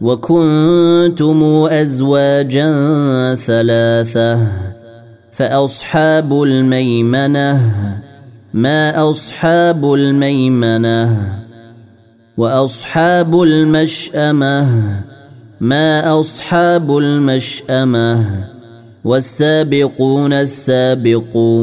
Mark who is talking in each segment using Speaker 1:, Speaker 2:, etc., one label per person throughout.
Speaker 1: وكنتم أزواجا ثلاثة فأصحاب الميمنة ما أصحاب الميمنة وأصحاب المشأمة ما أصحاب المشأمة والسابقون السابقون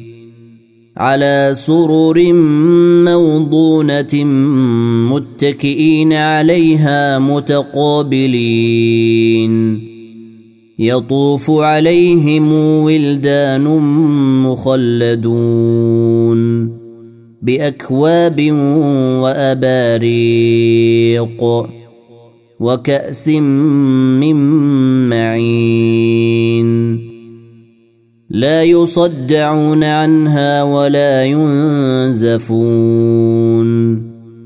Speaker 1: على سرر موضونة متكئين عليها متقابلين. يطوف عليهم ولدان مخلدون بأكواب وأباريق وكأس من معين. لا يصدعون عنها ولا ينزفون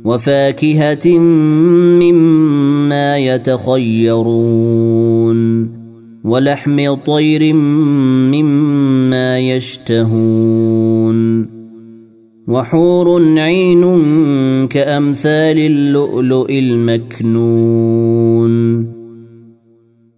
Speaker 1: وفاكهة مما يتخيرون ولحم طير مما يشتهون وحور عين كأمثال اللؤلؤ المكنون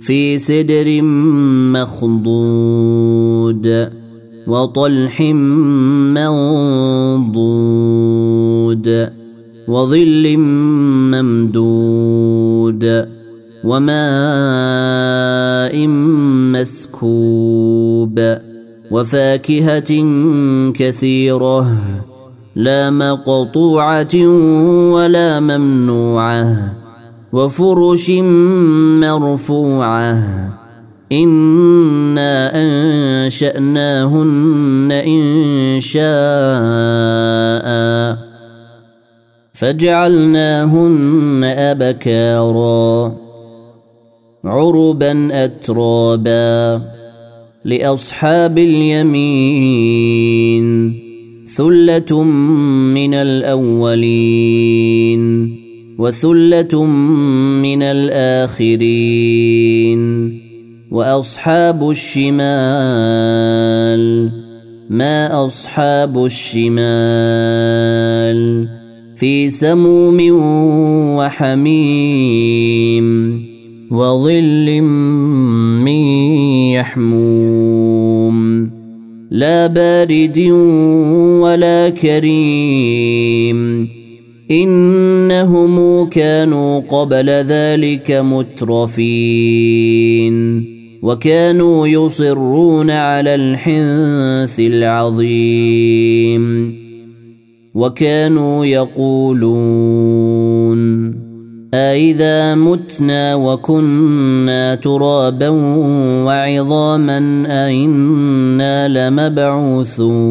Speaker 1: في سدر مخضود وطلح منضود وظل ممدود وماء مسكوب وفاكهة كثيرة لا مقطوعة ولا ممنوعة وفرش مرفوعة. إنا أنشأناهن إن شاء. فجعلناهن أبكارا. عربا اترابا. لأصحاب اليمين. ثلة من الأولين. وثلة من الآخرين وأصحاب الشمال ما أصحاب الشمال في سموم وحميم وظل من يحموم. لا بارد ولا كريم إنهم كانوا قبل ذلك مترفين وكانوا يصرون على الحنث العظيم وكانوا يقولون أإذا متنا وكنا ترابا وعظاما أئنا لمبعوثون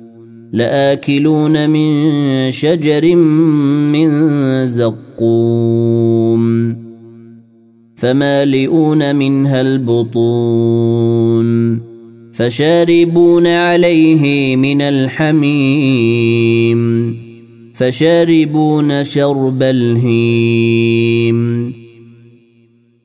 Speaker 1: لآكلون من شجر من زقوم. فمالئون منها البطون. فشاربون عليه من الحميم. فشاربون شرب الهيم.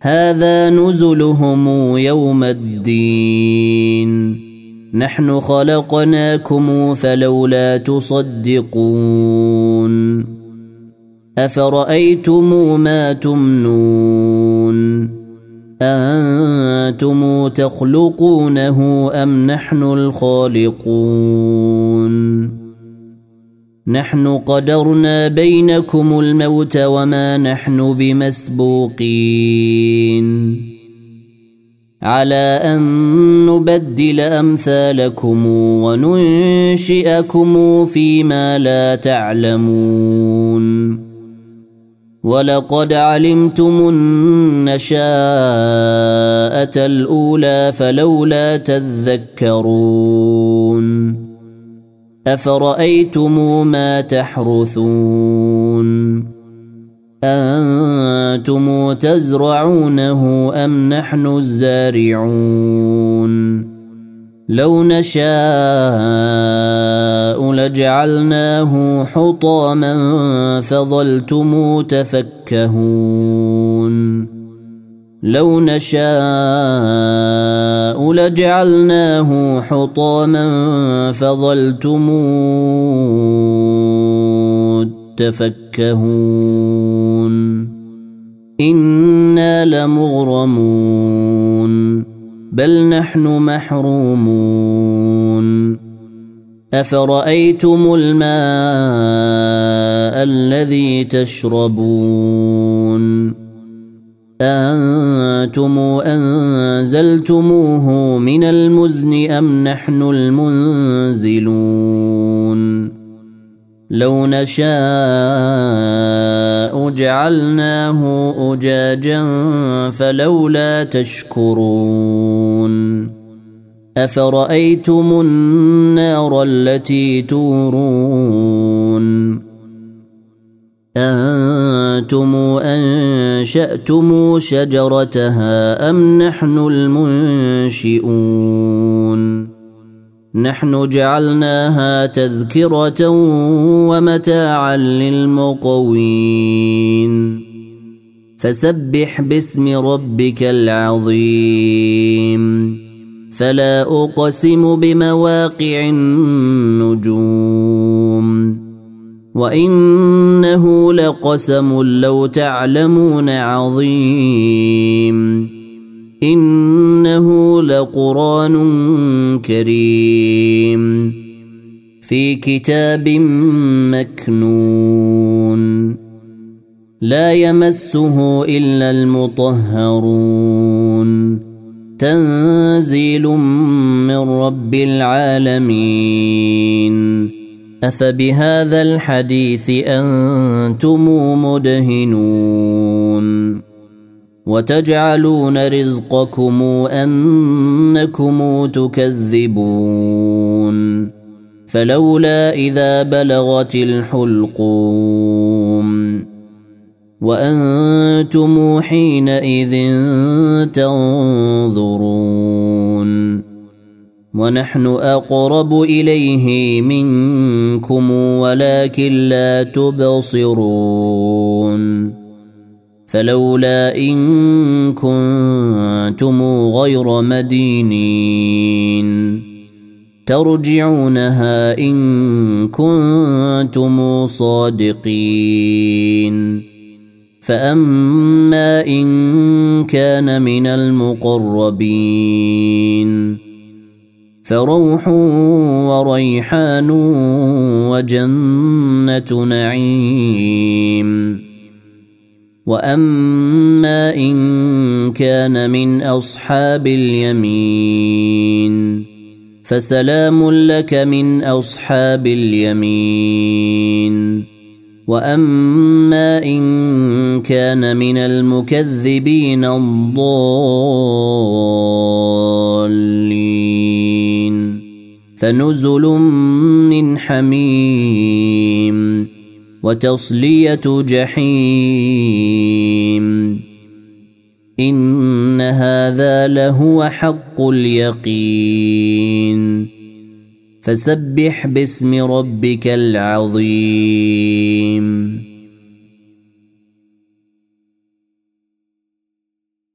Speaker 1: هذا نزلهم يوم الدين. نحن خلقناكم فلولا تصدقون أفرأيتم ما تمنون أنتم تخلقونه أم نحن الخالقون نحن قدرنا بينكم الموت وما نحن بمسبوقين على أن نبدل أمثالكم وننشئكم فيما لا تعلمون. ولقد علمتم النشاءة الأولى فلولا تذكرون. أفرأيتم ما تحرثون؟ أنتم تزرعونه أم نحن الزارعون؟ لو نشاء لجعلناه حطاما فظلتم تفكهون. لو نشاء لجعلناه حطاما فظلتم تفكهون. أنا لمغرمون بل نحن محرومون افرايتم الماء الذي تشربون أنتم انزلتموه من المزن ام نحن المنزلون لو نشاء جعلناه أجاجا فلولا تشكرون أفرأيتم النار التي تورون أنتم أنشأتم شجرتها أم نحن المنشئون نحن جعلناها تذكرة ومتاعا للمقوين. فسبح باسم ربك العظيم. فلا أقسم بمواقع النجوم. وإنه لقسم لو تعلمون عظيم. انه لقران كريم في كتاب مكنون. لا يمسه إلا المطهرون. تنزيل من رب العالمين. أفبهذا الحديث أنتم مدهنون. وتجعلون رزقكم أنكم تكذبون. فلولا إذا بلغت الحلقوم. وأنتم حينئذ تنظرون. ونحن أقرب إليه منكم ولكن لا تبصرون. فلولا إن كنتم غير مدينين. ترجعونها إن كنتم صادقين. فأما إن كان من المقربين. فروح وريحان وجنة نعيم. واما ان كان من اصحاب اليمين فسلام لك من اصحاب اليمين واما ان كان من المكذبين الضالين فنزل من حميم وتصلية جحيم. إن هذا لهو حق اليقين. فسبح باسم ربك العظيم.